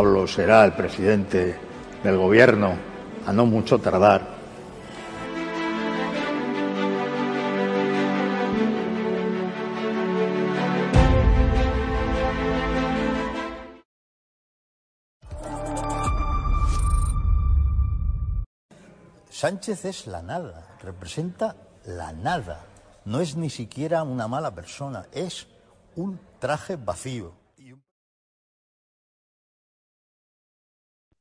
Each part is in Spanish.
Pablo será el presidente del gobierno a no mucho tardar. Sánchez es la nada, representa la nada. No es ni siquiera una mala persona, es un traje vacío.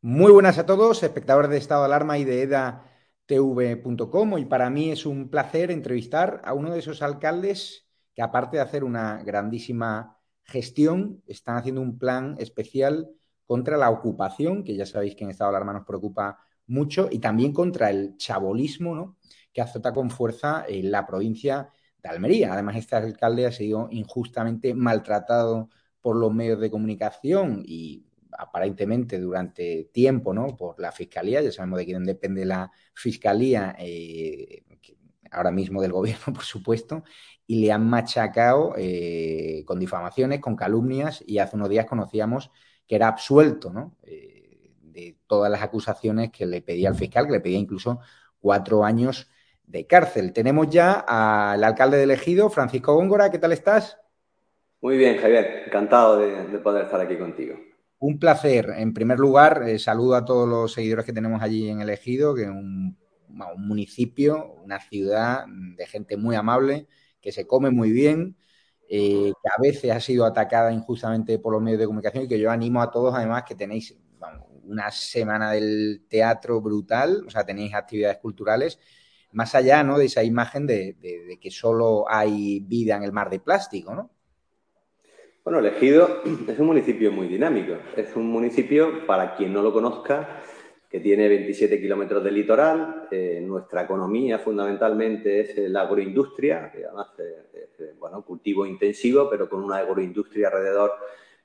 Muy buenas a todos, espectadores de Estado de Alarma y de edatv.com. Y para mí es un placer entrevistar a uno de esos alcaldes que, aparte de hacer una grandísima gestión, están haciendo un plan especial contra la ocupación, que ya sabéis que en Estado de Alarma nos preocupa mucho, y también contra el chabolismo, ¿no? que azota con fuerza en la provincia de Almería. Además, este alcalde ha sido injustamente maltratado por los medios de comunicación y aparentemente durante tiempo, ¿no? Por la fiscalía, ya sabemos de quién depende la fiscalía, eh, ahora mismo del gobierno, por supuesto, y le han machacado eh, con difamaciones, con calumnias, y hace unos días conocíamos que era absuelto, ¿no? Eh, de todas las acusaciones que le pedía al fiscal, que le pedía incluso cuatro años de cárcel. Tenemos ya al alcalde de elegido, Francisco Góngora, ¿qué tal estás? Muy bien, Javier, encantado de poder estar aquí contigo. Un placer. En primer lugar, eh, saludo a todos los seguidores que tenemos allí en el Ejido, que es un, municipio, una ciudad de gente muy amable, que se come muy bien, eh, que a veces ha sido atacada injustamente por los medios de comunicación y que yo animo a todos, además, que tenéis una semana del teatro brutal, o sea, tenéis actividades culturales, más allá ¿no? de esa imagen de, de que solo hay vida en el mar de plástico, ¿no? Bueno, Elegido es un municipio muy dinámico. Es un municipio, para quien no lo conozca, que tiene 27 kilómetros de litoral. Eh, nuestra economía fundamentalmente es la agroindustria, que además es, bueno, cultivo intensivo, pero con una agroindustria alrededor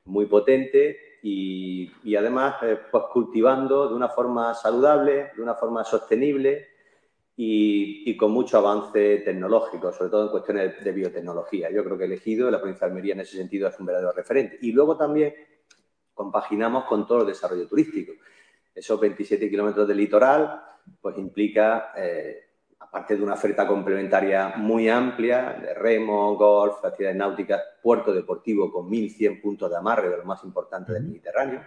muy potente y, además eh, pues cultivando de una forma saludable, de una forma sostenible y, con mucho avance tecnológico, sobre todo en cuestiones de biotecnología. Yo creo que elegido la provincia de Almería en ese sentido es un verdadero referente. Y luego también compaginamos con todo el desarrollo turístico. Esos 27 kilómetros de litoral, pues implica, eh, aparte de una oferta complementaria muy amplia, de remo, golf, actividades náuticas, puerto deportivo con 1.100 puntos de amarre, de lo más importante del Mediterráneo,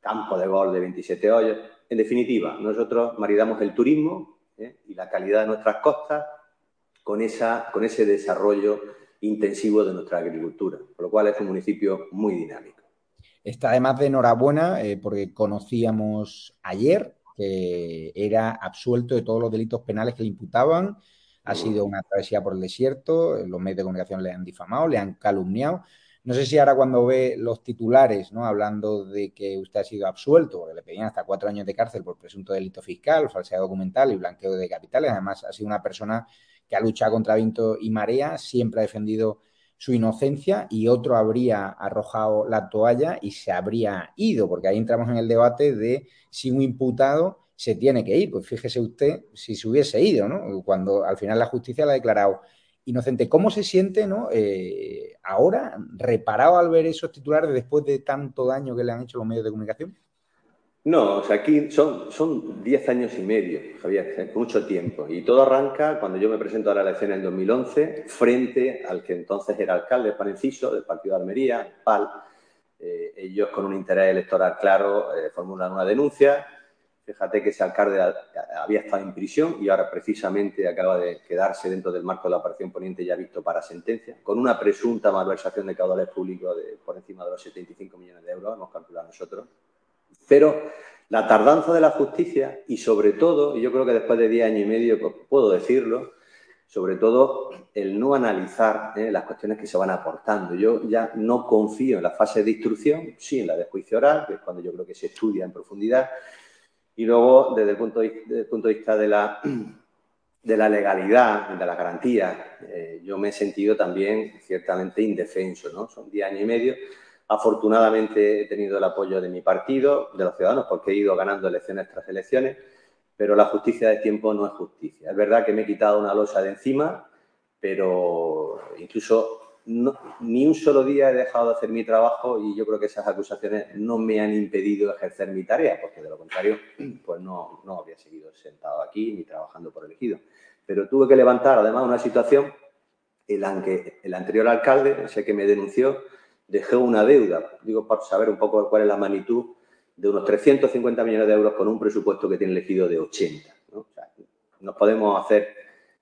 campo de golf de 27 hoyos. En definitiva, nosotros maridamos el turismo ¿eh? y la calidad de nuestras costas con, esa, con ese desarrollo intensivo de nuestra agricultura, por lo cual es un municipio muy dinámico. Está además de enhorabuena eh, porque conocíamos ayer que era absuelto de todos los delitos penales que le imputaban. Ha sido una travesía por el desierto, los medios de comunicación le han difamado, le han calumniado. No sé si ahora cuando ve los titulares, ¿no? Hablando de que usted ha sido absuelto, porque le pedían hasta cuatro años de cárcel por presunto delito fiscal, falsedad documental y blanqueo de capitales. Además, ha sido una persona que ha luchado contra viento y marea, siempre ha defendido su inocencia y otro habría arrojado la toalla y se habría ido, porque ahí entramos en el debate de si un imputado se tiene que ir. Pues fíjese usted si se hubiese ido, ¿no? Cuando al final la justicia la ha declarado inocente. ¿Cómo se siente ¿no? Eh, ahora, reparado al ver esos titulares después de tanto daño que le han hecho los medios de comunicación? No, o sea, aquí son, son 10 años y medio, Javier, mucho tiempo. Y todo arranca cuando yo me presento a la elección en 2011, frente al que entonces era alcalde, para inciso, del partido de Almería, PAL. Eh, ellos, con un interés electoral claro, eh, formulan una denuncia Fíjate que ese alcalde había estado en prisión y ahora precisamente acaba de quedarse dentro del marco de la operación poniente ya visto para sentencia, con una presunta malversación de caudales públicos de por encima de los 75 millones de euros, hemos calculado nosotros. Pero la tardanza de la justicia y sobre todo, y yo creo que después de 10 años y medio pues, puedo decirlo, sobre todo el no analizar eh, las cuestiones que se van aportando. Yo ya no confío en la fase de instrucción, sí en la de juicio oral, que es cuando yo creo que se estudia en profundidad, y luego, desde el punto de, punto de vista de la, de la legalidad, de la garantía, eh, yo me he sentido también ciertamente indefenso, ¿no? Son diez años y medio. Afortunadamente he tenido el apoyo de mi partido, de los ciudadanos, porque he ido ganando elecciones tras elecciones, pero la justicia de tiempo no es justicia. Es verdad que me he quitado una losa de encima, pero incluso ni un solo día he dejado de hacer mi trabajo y yo creo que esas acusaciones no me han impedido ejercer mi tarea, porque de lo contrario, pues no, no habría seguido sentado aquí ni trabajando por elegido. Pero tuve que levantar además una situación en la que el anterior alcalde, ese que me denunció, dejó una deuda, digo, por saber un poco cuál es la magnitud, de unos 350 millones de euros con un presupuesto que tiene elegido de 80. ¿no? nos podemos hacer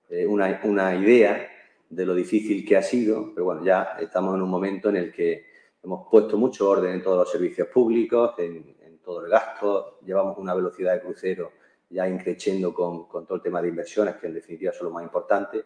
eh, una, una idea de lo difícil que ha sido, pero bueno, ya estamos en un momento en el que hemos puesto mucho orden en todos los servicios públicos, en, todo el gasto, llevamos una velocidad de crucero ya increciendo con, con, todo el tema de inversiones, que en definitiva son lo más importante,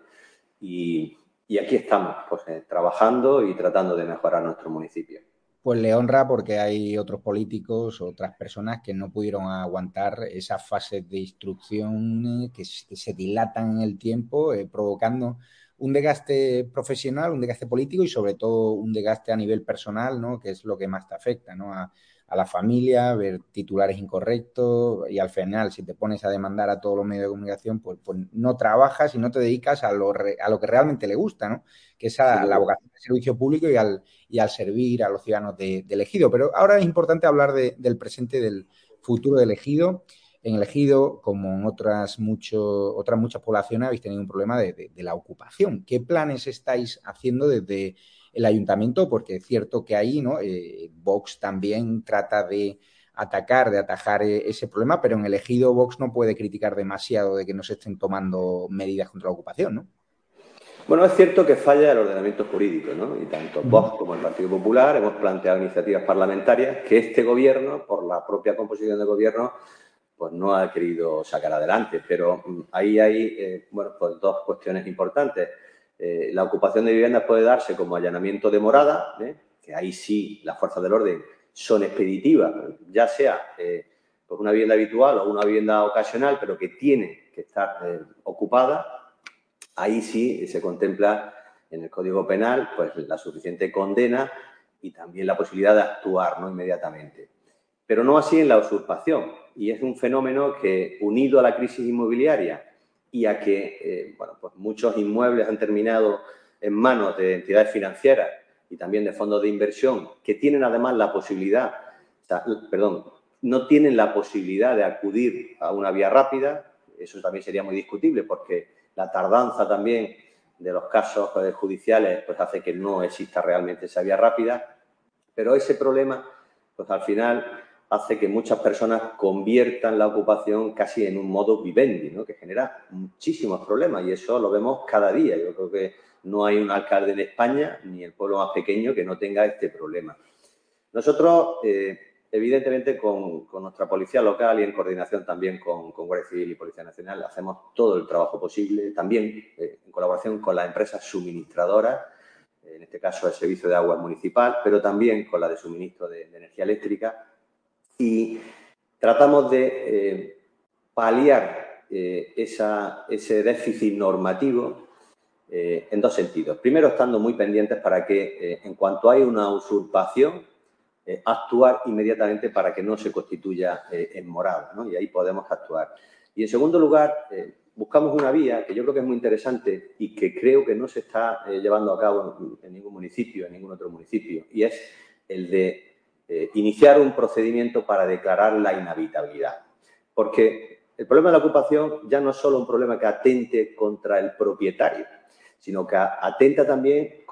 y, y aquí estamos, pues eh, trabajando y tratando de mejorar nuestro municipio. Pues le honra porque hay otros políticos, otras personas que no pudieron aguantar esas fases de instrucción que se dilatan en el tiempo, eh, provocando un desgaste profesional, un desgaste político y sobre todo un desgaste a nivel personal, ¿no? Que es lo que más te afecta, ¿no? A, la familia, ver titulares incorrectos y al final, si te pones a demandar a todos los medios de comunicación, pues, pues no trabajas y no te dedicas a lo, a lo que realmente le gusta, ¿no? Que es a la vocación del servicio público y al, y al servir a los ciudadanos de, elegido. Pero ahora es importante hablar del presente, del futuro de elegido en el ejido, como en otras, mucho, otras muchas poblaciones, habéis tenido un problema de, la ocupación. ¿Qué planes estáis haciendo desde el ayuntamiento? Porque es cierto que ahí ¿no? Eh, Vox también trata de atacar, de atajar eh, ese problema, pero en el ejido Vox no puede criticar demasiado de que no se estén tomando medidas contra la ocupación, ¿no? Bueno, es cierto que falla el ordenamiento jurídico, ¿no? Y tanto Vox como el Partido Popular hemos planteado iniciativas parlamentarias que este gobierno, por la propia composición del gobierno, pues no ha querido sacar adelante. Pero mm, ahí hay, eh, bueno, pues dos cuestiones importantes. Eh, la ocupación de viviendas puede darse como allanamiento de morada, ¿eh? que ahí sí las fuerzas del orden son expeditivas, ya sea por una vivienda habitual o una vivienda ocasional, pero que tiene que estar ocupada. Ahí sí se contempla en el Código Penal pues la suficiente condena y también la posibilidad de actuar ¿no? inmediatamente. Pero no así en la usurpación y es un fenómeno que, unido a la crisis inmobiliaria y a que eh, bueno, pues muchos inmuebles han terminado en manos de entidades financieras y también de fondos de inversión, que tienen además la posibilidad, perdón, no tienen la posibilidad de acudir a una vía rápida, eso también sería muy discutible porque la tardanza también de los casos judiciales pues hace que no exista realmente esa vía rápida, pero ese problema, pues al final hace que muchas personas conviertan la ocupación casi en un modo vivendi, ¿no? que genera muchísimos problemas y eso lo vemos cada día. Yo creo que no hay un alcalde en España, ni el pueblo más pequeño, que no tenga este problema. Nosotros, eh, evidentemente, con, nuestra policía local y en coordinación también con, Guardia Civil y Policía Nacional, hacemos todo el trabajo posible, también eh, en colaboración con las empresas suministradoras, en este caso el Servicio de Agua Municipal, pero también con la de suministro de energía eléctrica, y tratamos de eh, paliar eh, ese déficit normativo eh, en dos sentidos. Primero, estando muy pendientes para que, en cuanto hay una usurpación, actuar inmediatamente para que no se constituya en morada, ¿no? y ahí podemos actuar. Y en segundo lugar, buscamos una vía que yo creo que es muy interesante y que creo que no se está llevando a cabo en, ningún municipio, en ningún otro municipio, y es el de eh, iniciar un procedimiento para declarar la inhabitabilidad. Porque el problema de la ocupación ya no es solo un problema que atente contra el propietario, sino que atenta también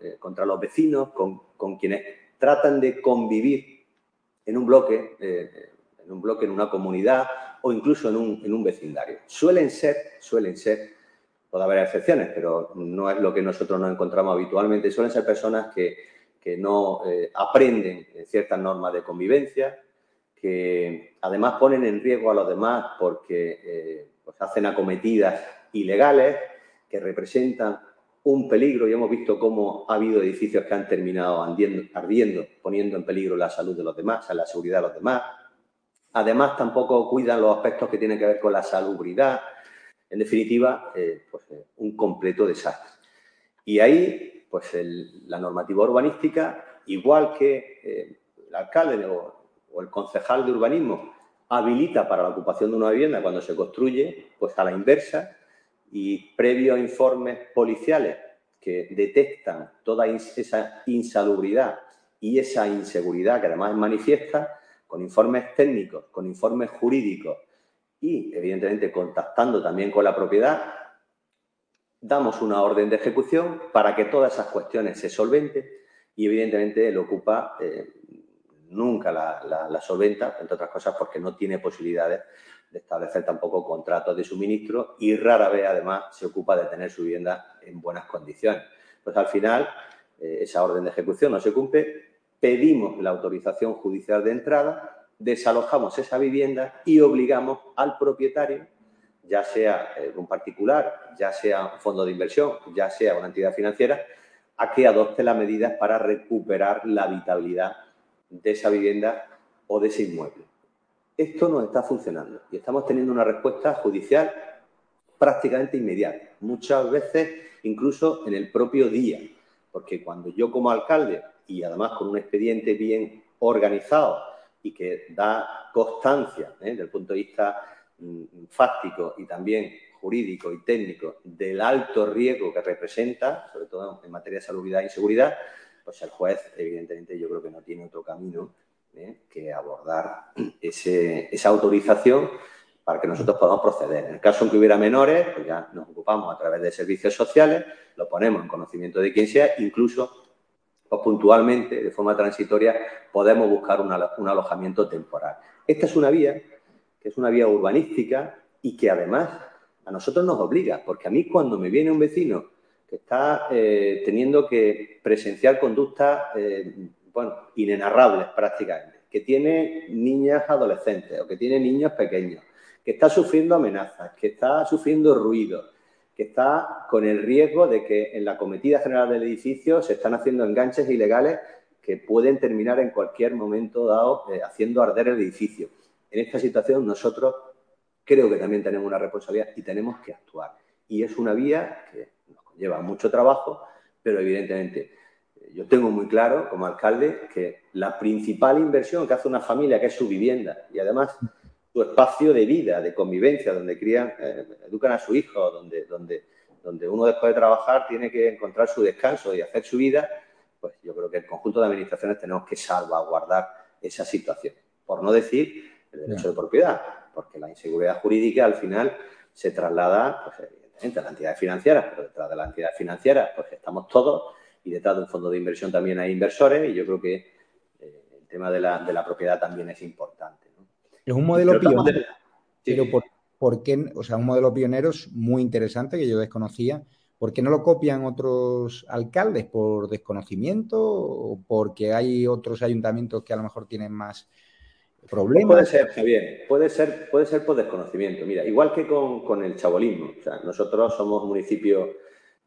eh, contra los vecinos, con, quienes tratan de convivir en un bloque, eh, en un bloque, en una comunidad o incluso en un, en un vecindario. Suelen ser, suelen ser, puede haber excepciones, pero no es lo que nosotros nos encontramos habitualmente, suelen ser personas que que no eh, aprenden ciertas normas de convivencia, que además ponen en riesgo a los demás porque eh, pues hacen acometidas ilegales que representan un peligro y hemos visto cómo ha habido edificios que han terminado ardiendo, poniendo en peligro la salud de los demás, la seguridad de los demás. Además, tampoco cuidan los aspectos que tienen que ver con la salubridad. En definitiva, eh, pues, un completo desastre. Y ahí pues la normativa urbanística, igual que eh, el alcalde o, el concejal de urbanismo habilita para la ocupación de una vivienda cuando se construye, pues a la inversa y previo a informes policiales que detectan toda esa insalubridad y esa inseguridad que además es manifiesta con informes técnicos, con informes jurídicos y, evidentemente, contactando también con la propiedad, damos una orden de ejecución para que todas esas cuestiones se solventen y, evidentemente, el ocupa eh, nunca la, solventa, entre otras cosas porque no tiene posibilidades de establecer tampoco contratos de suministro y rara vez, además, se ocupa de tener su vivienda en buenas condiciones. Pues al final, eh, esa orden de ejecución no se cumple, pedimos la autorización judicial de entrada, desalojamos esa vivienda y obligamos al propietario, ya sea eh, un particular, ya sea un fondo de inversión, ya sea una entidad financiera, a que adopte las medidas para recuperar la habitabilidad de esa vivienda o de ese inmueble. Esto no está funcionando y estamos teniendo una respuesta judicial prácticamente inmediata, muchas veces incluso en el propio día, porque cuando yo como alcalde y además con un expediente bien organizado y que da constancia ¿eh? desde el punto de vista mm, fáctico y también jurídico y técnico del alto riesgo que representa, sobre todo en materia de salubridad y seguridad, pues el juez, evidentemente, yo creo que no tiene otro camino ¿eh? que abordar esa autorización para que nosotros podamos proceder. En el caso en que hubiera menores, pues ya nos ocupamos a través de servicios sociales, lo ponemos en conocimiento de quien sea, incluso pues puntualmente, de forma transitoria, podemos buscar un alojamiento temporal. Esta es una vía, que es una vía urbanística y que además a nosotros nos obliga, porque a mí cuando me viene un vecino que está eh, teniendo que presenciar conductas, eh, bueno, inenarrables prácticamente, que tiene niñas adolescentes o que tiene niños pequeños, que está sufriendo amenazas, que está sufriendo ruido, que está con el riesgo de que en la cometida general del edificio se están haciendo enganches ilegales que pueden terminar en cualquier momento dado eh, haciendo arder el edificio. En esta situación nosotros creo que también tenemos una responsabilidad y tenemos que actuar. Y es una vía que nos lleva mucho trabajo, pero evidentemente eh, yo tengo muy claro como alcalde que la principal inversión que hace una familia, que es su vivienda, y además su espacio de vida, de convivencia, donde crían, eh, educan a su hijo, donde, donde, donde uno después de trabajar tiene que encontrar su descanso y hacer su vida, pues yo creo que el conjunto de administraciones tenemos que salvaguardar esa situación. Por no decir el derecho de propiedad, porque la inseguridad jurídica al final se traslada, pues evidentemente, a las entidades financieras, pero detrás de las entidades financieras, pues estamos todos y detrás de un fondo de inversión también hay inversores y yo creo que eh, el tema de la, de la propiedad también es importante. Es un modelo pionero. Pero por, qué, o sea, un modelo pionero es muy interesante que yo desconocía. ¿Por qué no lo copian otros alcaldes? ¿Por desconocimiento o porque hay otros ayuntamientos que a lo mejor tienen más Puede ser, Javier, puede ser, puede ser por desconocimiento. Mira, igual que con, el chabolismo. O sea, nosotros somos un municipio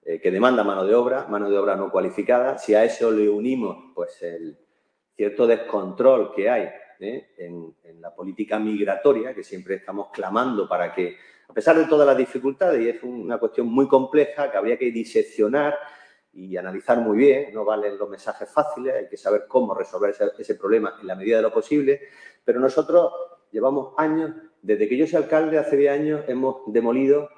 eh, que demanda mano de obra, mano de obra no cualificada. Si a eso le unimos pues el cierto descontrol que hay ¿eh? en, la política migratoria, que siempre estamos clamando para que, a pesar de todas las dificultades, y es una cuestión muy compleja que habría que diseccionar y analizar muy bien, no valen los mensajes fáciles, hay que saber cómo resolver ese, problema en la medida de lo posible, pero nosotros llevamos años, desde que yo soy alcalde, hace 10 años, hemos demolido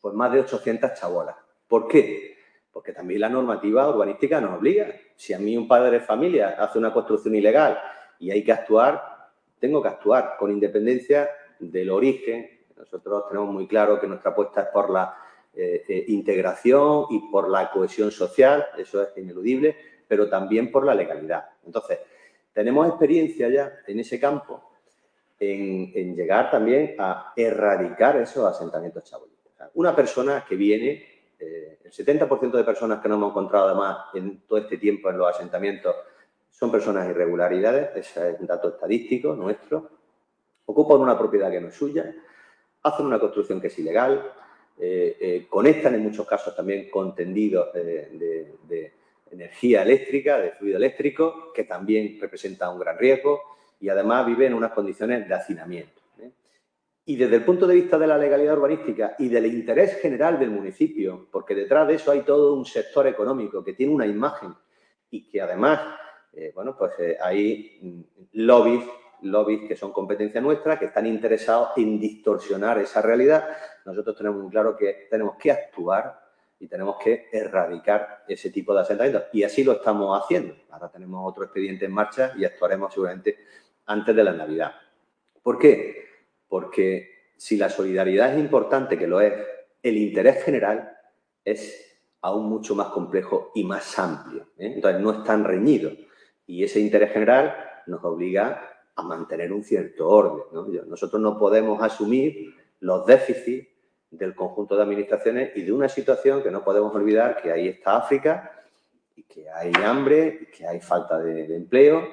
pues, más de 800 chabolas. ¿Por qué? Porque también la normativa urbanística nos obliga. Si a mí un padre de familia hace una construcción ilegal y hay que actuar, tengo que actuar con independencia del origen. Nosotros tenemos muy claro que nuestra apuesta es por la eh, eh, integración y por la cohesión social, eso es ineludible, pero también por la legalidad. Entonces, tenemos experiencia ya en ese campo en, llegar también a erradicar esos asentamientos chavos. Una persona que viene, eh, el 70% de personas que nos hemos encontrado además en todo este tiempo en los asentamientos son personas irregularidades, ese es un dato estadístico nuestro, ocupan una propiedad que no es suya, hacen una construcción que es ilegal, eh, eh, conectan en muchos casos también con tendidos de, energía eléctrica, de fluido eléctrico, que también representa un gran riesgo y además viven en unas condiciones de hacinamiento. ¿eh? Y desde el punto de vista de la legalidad urbanística y del interés general del municipio, porque detrás de eso hay todo un sector económico que tiene una imagen y que además bueno, pues hay mm, lobbies, lobbies que son competencia nuestra, que están interesados en distorsionar esa realidad. Nosotros tenemos muy claro que tenemos que actuar y tenemos que erradicar ese tipo de asentamientos. Y así lo estamos haciendo. Ahora tenemos otro expediente en marcha y actuaremos seguramente antes de la Navidad. ¿Por qué? Porque si la solidaridad es importante, que lo es, el interés general es aún mucho más complejo y más amplio. ¿eh? Entonces, no es tan reñido. Y ese interés general nos obliga a mantener un cierto orden. Nosotros no podemos asumir los déficits del conjunto de administraciones y de una situación que no podemos olvidar que ahí está África y que hay hambre, que hay falta de, empleo,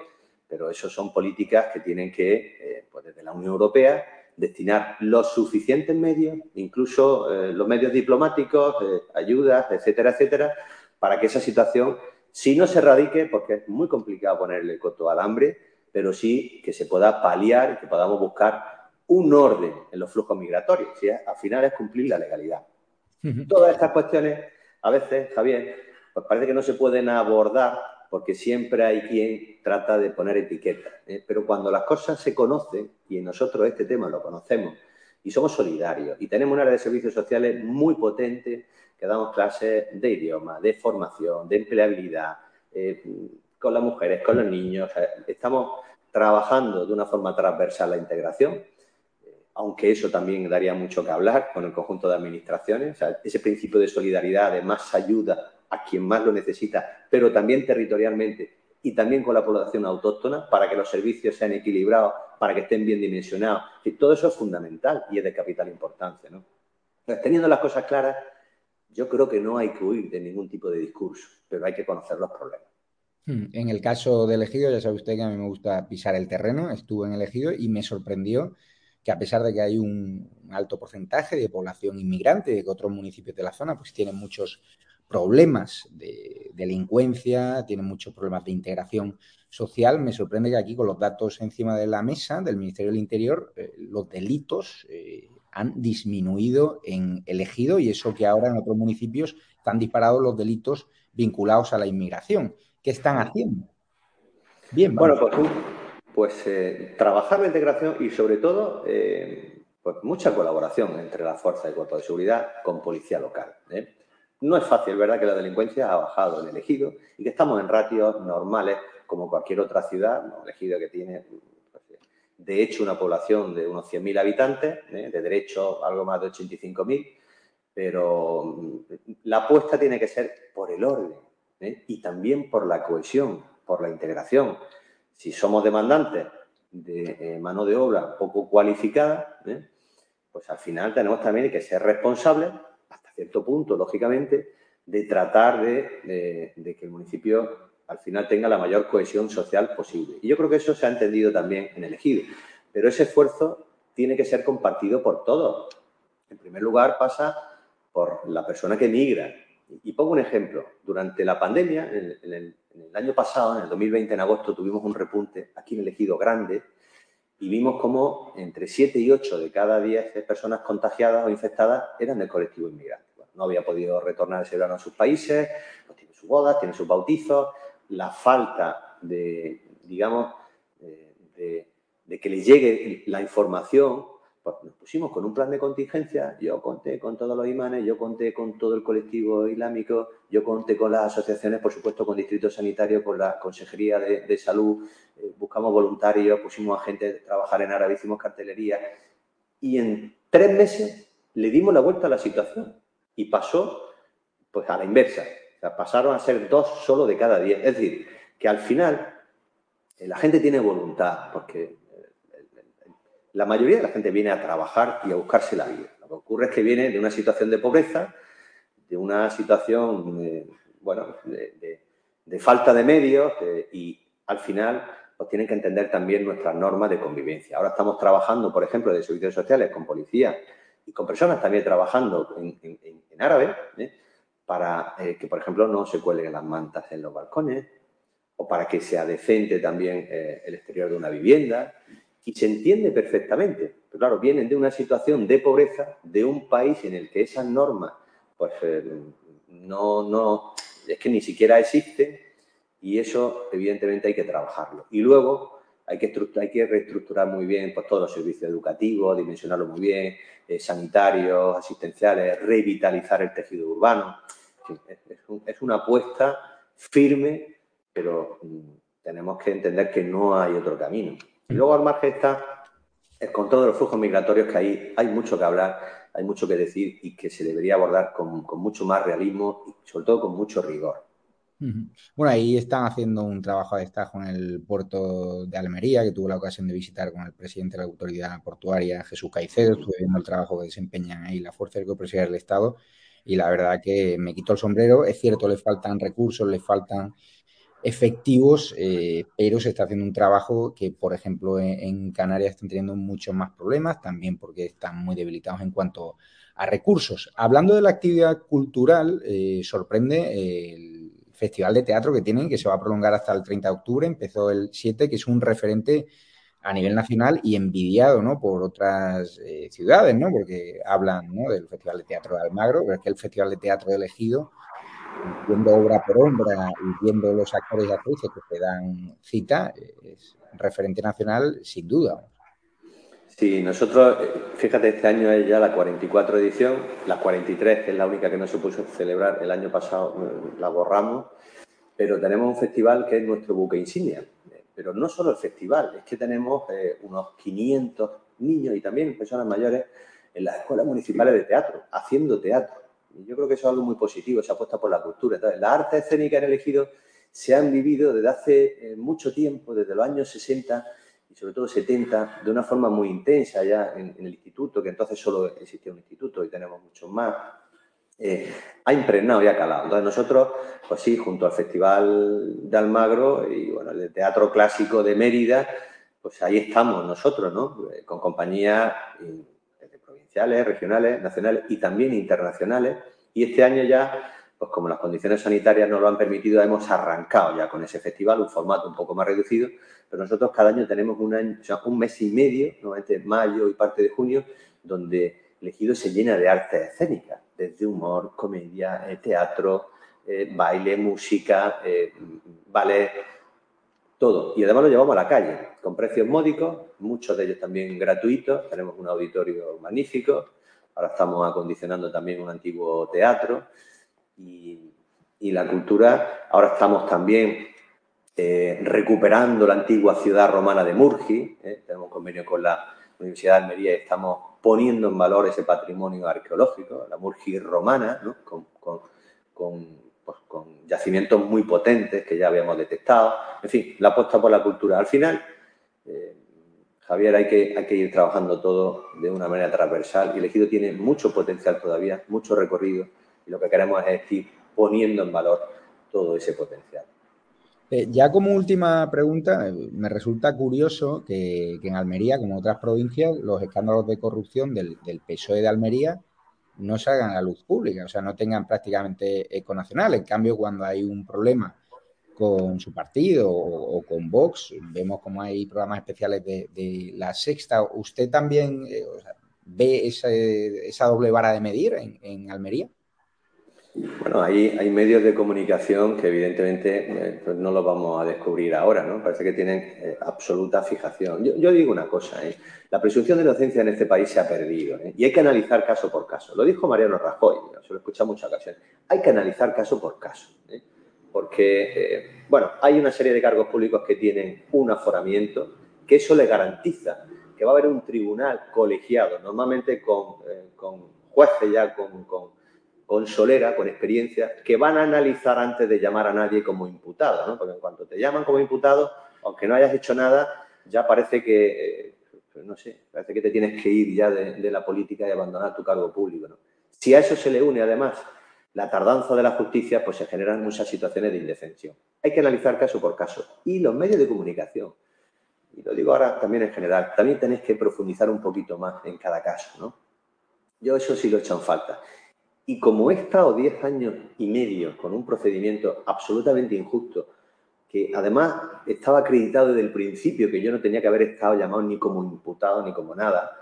pero eso son políticas que tienen que, eh, pues desde la Unión Europea, destinar los suficientes medios, incluso eh, los medios diplomáticos, eh, ayudas, etcétera, etcétera, para que esa situación, si no se erradique, porque es muy complicado ponerle coto al hambre, pero sí que se pueda paliar y que podamos buscar un orden en los flujos migratorios. Si al final es cumplir la legalidad. Todas estas cuestiones, a veces, Javier, pues parece que no se pueden abordar porque siempre hay quien trata de poner etiquetas. ¿eh? Pero cuando las cosas se conocen, y nosotros este tema lo conocemos, y somos solidarios, y tenemos una área de servicios sociales muy potente, que damos clases de idioma, de formación, de empleabilidad, eh, con las mujeres, con los niños, estamos trabajando de una forma transversal la integración, aunque eso también daría mucho que hablar con el conjunto de administraciones. ese principio de solidaridad, de más ayuda a quien más lo necesita, pero también territorialmente y también con la población autóctona para que los servicios sean equilibrados, para que estén bien dimensionados. Y todo eso es fundamental y es de capital importancia. teniendo las cosas claras, yo creo que no hay que huir de ningún tipo de discurso, pero hay que conocer los problemas. Hmm, en el caso de elegido, ya sabe usted que a mí me gusta pisar el terreno, estuve en elegido y me sorprendió que a pesar de que hay un alto porcentaje de población inmigrante, de que otros municipios de la zona pues tienen muchos problemas de delincuencia, tienen muchos problemas de integración social. Me sorprende que aquí, con los datos encima de la mesa del Ministerio del Interior, eh, los delitos eh, han disminuido en elegido y eso que ahora en otros municipios están disparados los delitos vinculados a la inmigración. ¿Qué están haciendo? Bien, bueno, pues, pues eh, trabajar la integración y sobre todo pues mucha colaboración entre las fuerzas de cuerpo de seguridad con policía local. No es fácil, ¿verdad?, que la delincuencia ha bajado en el ejido y que estamos en ratios normales como cualquier otra ciudad, el ejido que tiene, pues, de hecho, una población de unos 100.000 habitantes, ¿eh? de derecho algo más de 85.000, pero mm, la apuesta tiene que ser por el orden ¿eh? y también por la cohesión, por la integración. Si somos demandantes de eh, mano de obra poco cualificada, pues al final tenemos también que ser responsables cierto punto, lógicamente, de tratar de, que el municipio al final tenga la mayor cohesión social posible. Y yo creo que eso se ha entendido también en el ejido. Pero ese esfuerzo tiene que ser compartido por todos. En primer lugar, pasa por la persona que migra. Y pongo un ejemplo. Durante la pandemia, en el, año pasado, en el 2020, en agosto, tuvimos un repunte aquí en el ejido grande y vimos cómo entre 7 y 8 de cada 10 personas contagiadas o infectadas eran del colectivo inmigrante. no había podido retornar ese verano a sus países, no tiene sus bodas, tiene sus bautizos, la falta de, digamos, de, de que les llegue la información pues nos pusimos con un plan de contingencia, yo conté con todos los imanes, yo conté con todo el colectivo islámico, yo conté con las asociaciones, por supuesto, con distritos sanitarios, con la Consejería de, Salud, eh, buscamos voluntarios, pusimos a gente a trabajar en árabe, hicimos cartelería y en tres meses le dimos la vuelta a la situación y pasó pues a la inversa. pasaron a ser dos solo de cada diez. Es decir, que al final eh, la gente tiene voluntad, porque la mayoría de la gente viene a trabajar y a buscarse la vida. Lo que ocurre es que viene de una situación de pobreza, de una situación, eh, bueno, de, falta de medios y al final pues tienen que entender también nuestras normas de convivencia. Ahora estamos trabajando, por ejemplo, de servicios sociales con policía y con personas también trabajando en, árabe, ¿eh? para eh, que, por ejemplo, no se cuelguen las mantas en los balcones o para que sea decente también el exterior de una vivienda y se entiende perfectamente. Pero claro, vienen de una situación de pobreza, de un país en el que esas normas, pues eh, no, no, es que ni siquiera existen y eso evidentemente hay que trabajarlo. Y luego hay que, hay que reestructurar muy bien pues, todos los servicios educativos, dimensionarlo muy bien, eh, sanitarios, asistenciales, revitalizar el tejido urbano. es, una apuesta firme, pero mm, tenemos que entender que no hay otro camino. Y luego al margen está el control de los flujos migratorios, que ahí hay mucho que hablar, hay mucho que decir y que se debería abordar con, con mucho más realismo y sobre todo con mucho rigor. Bueno, ahí están haciendo un trabajo de destajo en el puerto de Almería, que tuve la ocasión de visitar con el presidente de la autoridad portuaria, Jesús Caicedo. Estuve viendo el trabajo que desempeñan ahí la Fuerza Aeropresidencial del Estado y la verdad que me quito el sombrero. Es cierto, le faltan recursos, le faltan efectivos, eh, pero se está haciendo un trabajo que, por ejemplo, en, Canarias están teniendo muchos más problemas, también porque están muy debilitados en cuanto a recursos. Hablando de la actividad cultural, eh, sorprende el festival de teatro que tienen, que se va a prolongar hasta el 30 de octubre, empezó el 7, que es un referente a nivel nacional y envidiado ¿no? por otras eh, ciudades, ¿no? porque hablan del Festival de Teatro de Almagro, pero es que el Festival de Teatro de elegido viendo obra por obra y viendo los actores y actrices que te dan cita, es referente nacional sin duda. Sí, nosotros, eh, fíjate, este año es ya la 44 edición, la 43, que es la única que no se puso celebrar el año pasado, eh, la borramos, pero tenemos un festival que es nuestro buque insignia. Pero no solo el festival, es que tenemos eh, unos 500 niños y también personas mayores en las escuelas municipales de teatro, haciendo teatro. Y yo creo que eso es algo muy positivo, se apuesta por la cultura. Entonces, las artes escénicas en elegido se han vivido desde hace eh, mucho tiempo, desde los años 60 y sobre todo 70, de una forma muy intensa ya en, el instituto, que entonces solo existía un instituto y tenemos muchos más. Eh, ha impregnado y ha calado. Entonces nosotros, pues sí, junto al Festival de Almagro y bueno, el Teatro Clásico de Mérida, pues ahí estamos nosotros, ¿no? Eh, con compañías regionales, nacionales y también internacionales. Y este año ya, pues como las condiciones sanitarias nos lo han permitido, hemos arrancado ya con ese festival, un formato un poco más reducido, pero nosotros cada año tenemos un, año, un mes y medio, normalmente mayo y parte de junio, donde el ejido se llena de artes escénicas, desde humor, comedia, eh, teatro, eh, baile, música, eh, ballet, Y además lo llevamos a la calle, con precios módicos, muchos de ellos también gratuitos. Tenemos un auditorio magnífico. Ahora estamos acondicionando también un antiguo teatro. Y, la cultura, ahora estamos también eh, recuperando la antigua ciudad romana de Murgi. ¿eh? Tenemos un convenio con la Universidad de Almería y estamos poniendo en valor ese patrimonio arqueológico, la Murgi romana, con pues, con yacimientos muy potentes que ya habíamos detectado. En fin, la apuesta por la cultura. Al final, eh, Javier, hay que, ir trabajando todo de una manera transversal y el ejido tiene mucho potencial todavía, mucho recorrido y lo que queremos es ir poniendo en valor todo ese potencial. Eh, ya como última pregunta, me resulta curioso que, en Almería, como otras provincias, los escándalos de corrupción del, del PSOE de Almería no salgan a la luz pública, o sea, no tengan prácticamente eco nacional. En cambio, cuando hay un problema con su partido o, con Vox, vemos como hay programas especiales de, la sexta. ¿Usted también eh, ve esa doble vara de medir en Almería? Bueno, hay, hay medios de comunicación que evidentemente eh, pues no los vamos a descubrir ahora, ¿no? Parece que tienen eh, absoluta fijación. Yo, digo una cosa, ¿eh? la presunción de inocencia en este país se ha perdido y hay que analizar caso por caso. Lo dijo Mariano Rajoy, se lo he escuchado muchas ocasiones. Hay que analizar caso por caso, porque, bueno, hay una serie de cargos públicos que tienen un aforamiento que eso le garantiza que va a haber un tribunal colegiado, normalmente con, jueces ya con con solera, con experiencia, que van a analizar antes de llamar a nadie como imputado, ¿no? Porque en cuanto te llaman como imputado, aunque no hayas hecho nada, ya parece que, eh, no sé, parece que te tienes que ir ya de, la política y abandonar tu cargo público, ¿no? Si a eso se le une, además, la tardanza de la justicia, pues se generan muchas situaciones de indefensión. Hay que analizar caso por caso. Y los medios de comunicación, y lo digo ahora también en general, también tenéis que profundizar un poquito más en cada caso, ¿no? Yo eso sí lo he hecho en falta. Y como he estado diez años y medio con un procedimiento absolutamente injusto, que además estaba acreditado desde el principio que yo no tenía que haber estado llamado ni como imputado ni como nada,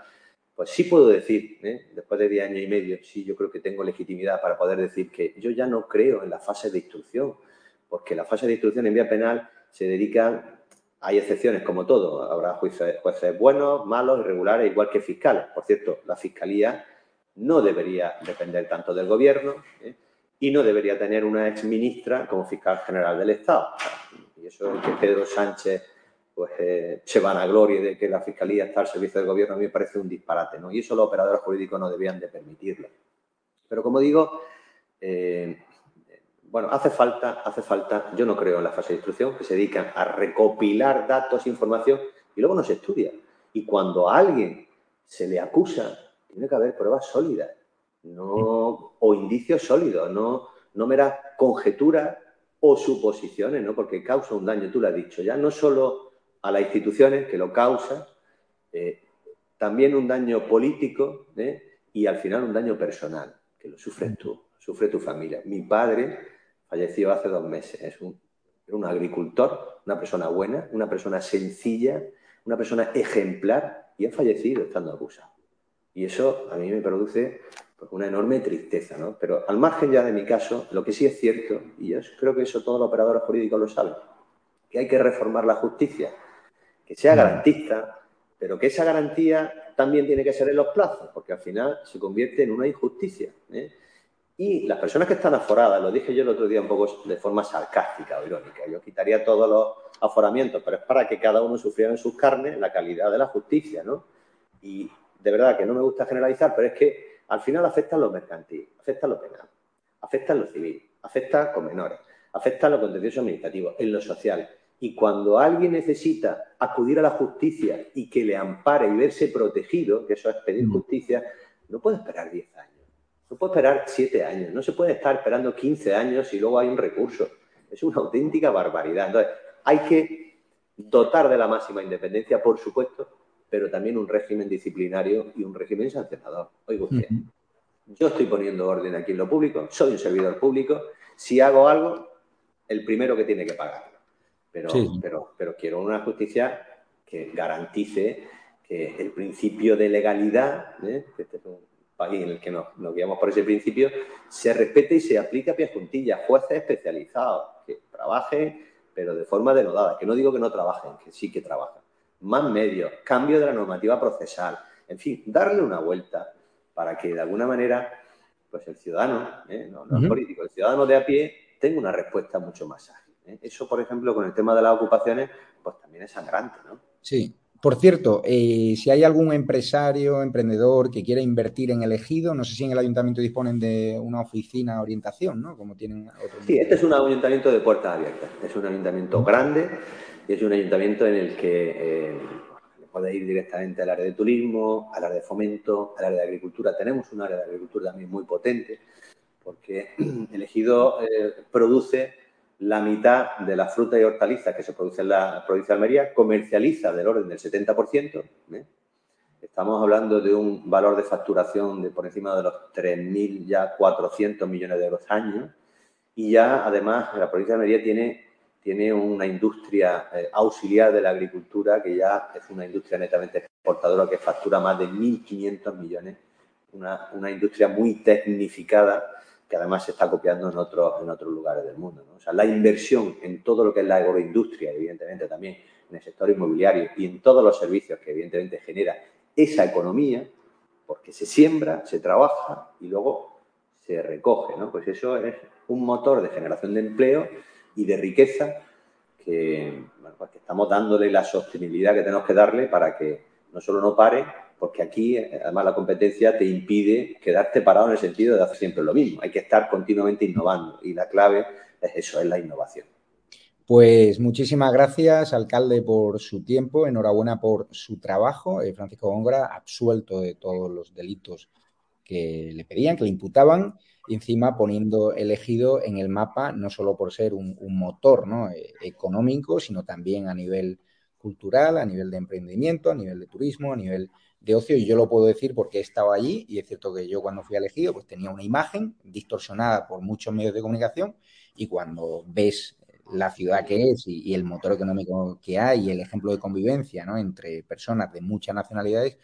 pues sí puedo decir, ¿eh? después de diez años y medio, sí yo creo que tengo legitimidad para poder decir que yo ya no creo en la fase de instrucción, porque la fase de instrucción en vía penal se dedica hay excepciones como todo. Habrá jueces, jueces buenos, malos, irregulares, igual que fiscales. Por cierto, la fiscalía no debería depender tanto del gobierno ¿eh? y no debería tener una exministra como fiscal general del Estado. Y eso es que Pedro Sánchez pues, eh, se van a gloria de que la fiscalía está al servicio del gobierno, a mí me parece un disparate, ¿no? Y eso los operadores jurídicos no debían de permitirlo. Pero como digo, eh, bueno, hace falta, hace falta, yo no creo en la fase de instrucción, que se dedican a recopilar datos, información y luego no se estudia. Y cuando a alguien se le acusa, tiene que haber pruebas sólidas no, o indicios sólidos, no, no meras conjeturas o suposiciones, ¿no? porque causa un daño, tú lo has dicho, ya no solo a las instituciones que lo causa, eh, también un daño político ¿eh? y al final un daño personal, que lo sufres tú, sufre tu familia. Mi padre falleció hace dos meses, es un, un agricultor, una persona buena, una persona sencilla, una persona ejemplar y ha fallecido estando acusado. Y eso a mí me produce pues, una enorme tristeza, ¿no? Pero al margen ya de mi caso, lo que sí es cierto, y yo creo que eso todos los operadores jurídicos lo saben, que hay que reformar la justicia, que sea garantista, pero que esa garantía también tiene que ser en los plazos, porque al final se convierte en una injusticia. ¿eh? Y las personas que están aforadas, lo dije yo el otro día un poco de forma sarcástica o irónica, yo quitaría todos los aforamientos, pero es para que cada uno sufriera en sus carnes la calidad de la justicia, ¿no? Y de verdad que no me gusta generalizar, pero es que al final afecta a lo mercantil, afecta a lo penal, afecta a lo civil, afecta con menores, afecta a lo contencioso administrativo, en lo social. Y cuando alguien necesita acudir a la justicia y que le ampare y verse protegido, que eso es pedir mm. justicia, no puede esperar 10 años, no puede esperar 7 años, no se puede estar esperando 15 años y luego hay un recurso. Es una auténtica barbaridad. Entonces, hay que dotar de la máxima independencia, por supuesto, pero también un régimen disciplinario y un régimen sancionador. Oiga usted, yo estoy poniendo orden aquí en lo público, soy un servidor público, si hago algo, el primero que tiene que pagar pero, pero, pero quiero una justicia que garantice que el principio de legalidad, ¿eh? que este es un país en el que nos, guiamos por ese principio, se respete y se aplique a pies juntillas, jueces especializados, que trabajen, pero de forma denodada, que no digo que no trabajen, que sí que trabajan. Más medios, cambio de la normativa procesal, en fin, darle una vuelta para que de alguna manera, pues el ciudadano, ¿eh? no, no político, el ciudadano de a pie tenga una respuesta mucho más ágil. ¿eh? Eso, por ejemplo, con el tema de las ocupaciones, pues también es sangrante, ¿no? Sí. Por cierto, eh, si hay algún empresario, emprendedor que quiera invertir en el ejido, no sé si en el ayuntamiento disponen de una oficina de orientación, ¿no? Como tienen otros. Sí, este es un ayuntamiento de puertas abiertas. Es un ayuntamiento grande y es un ayuntamiento en el que eh, puede ir directamente al área de turismo, al área de fomento, al área de agricultura. Tenemos un área de agricultura también muy potente porque el ejido produce la mitad de la fruta y hortalizas que se produce en la provincia de Almería comercializa del orden del 70%. ¿eh? Estamos hablando de un valor de facturación de por encima de los 3.000, ya 400 millones de euros año. Y ya, además, la provincia de Almería tiene, tiene una industria eh, auxiliar de la agricultura que ya es una industria netamente exportadora que factura más de 1.500 millones. Una, una industria muy tecnificada que además se está copiando en otros, en otros lugares del mundo. O sea, la inversión en todo lo que es la agroindustria, evidentemente también en el sector inmobiliario y en todos los servicios que evidentemente genera esa economía, porque se siembra, se trabaja y luego se recoge, ¿no? Pues eso es un motor de generación de empleo y de riqueza que, pues que estamos dándole la sostenibilidad que tenemos que darle para que no solo no pare, porque aquí además la competencia te impide quedarte parado en el sentido de hacer siempre lo mismo. Hay que estar continuamente innovando y la clave es eso, es la innovación. Pues muchísimas gracias, alcalde, por su tiempo. Enhorabuena por su trabajo. Eh, Francisco Góngora, absuelto de todos los delitos que le pedían, que le imputaban, encima poniendo elegido en el mapa, no solo por ser un, motor. Eh, económico, sino también a nivel cultural, a nivel de emprendimiento, a nivel de turismo, a nivel de ocio y yo lo puedo decir porque he estado allí y es cierto que yo cuando fui elegido pues tenía una imagen distorsionada por muchos medios de comunicación y cuando ves la ciudad que es y, el motor económico que hay y el ejemplo de convivencia ¿no? entre personas de muchas nacionalidades,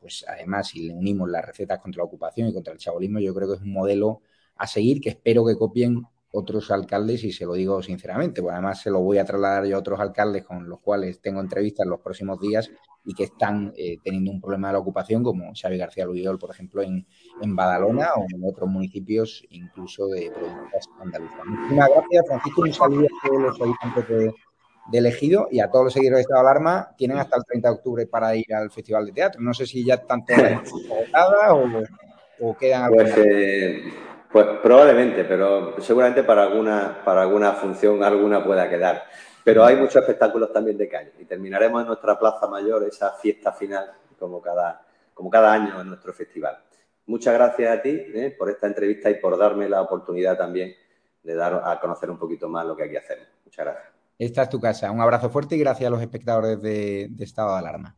pues además si le unimos las recetas contra la ocupación y contra el chabolismo, yo creo que es un modelo a seguir que espero que copien otros alcaldes y se lo digo sinceramente, pues además se lo voy a trasladar yo a otros alcaldes con los cuales tengo entrevistas en los próximos días y que están eh, teniendo un problema de la ocupación, como Xavi García Luyol, por ejemplo, en, en, Badalona o en otros municipios, incluso de provincias andaluzas. Muchísimas gracias, Francisco, un saludo a los habitantes de, de Elegido y a todos los seguidores de Estado de Alarma. Tienen hasta el 30 de octubre para ir al Festival de Teatro. No sé si ya están todas o, o quedan pues, eh, pues probablemente, pero seguramente para alguna, para alguna función alguna pueda quedar. Pero hay muchos espectáculos también de calle y terminaremos en nuestra Plaza Mayor esa fiesta final como cada, como cada año en nuestro festival. Muchas gracias a ti eh, por esta entrevista y por darme la oportunidad también de dar a conocer un poquito más lo que aquí hacemos. Muchas gracias. Esta es tu casa. Un abrazo fuerte y gracias a los espectadores de, Estado de Alarma.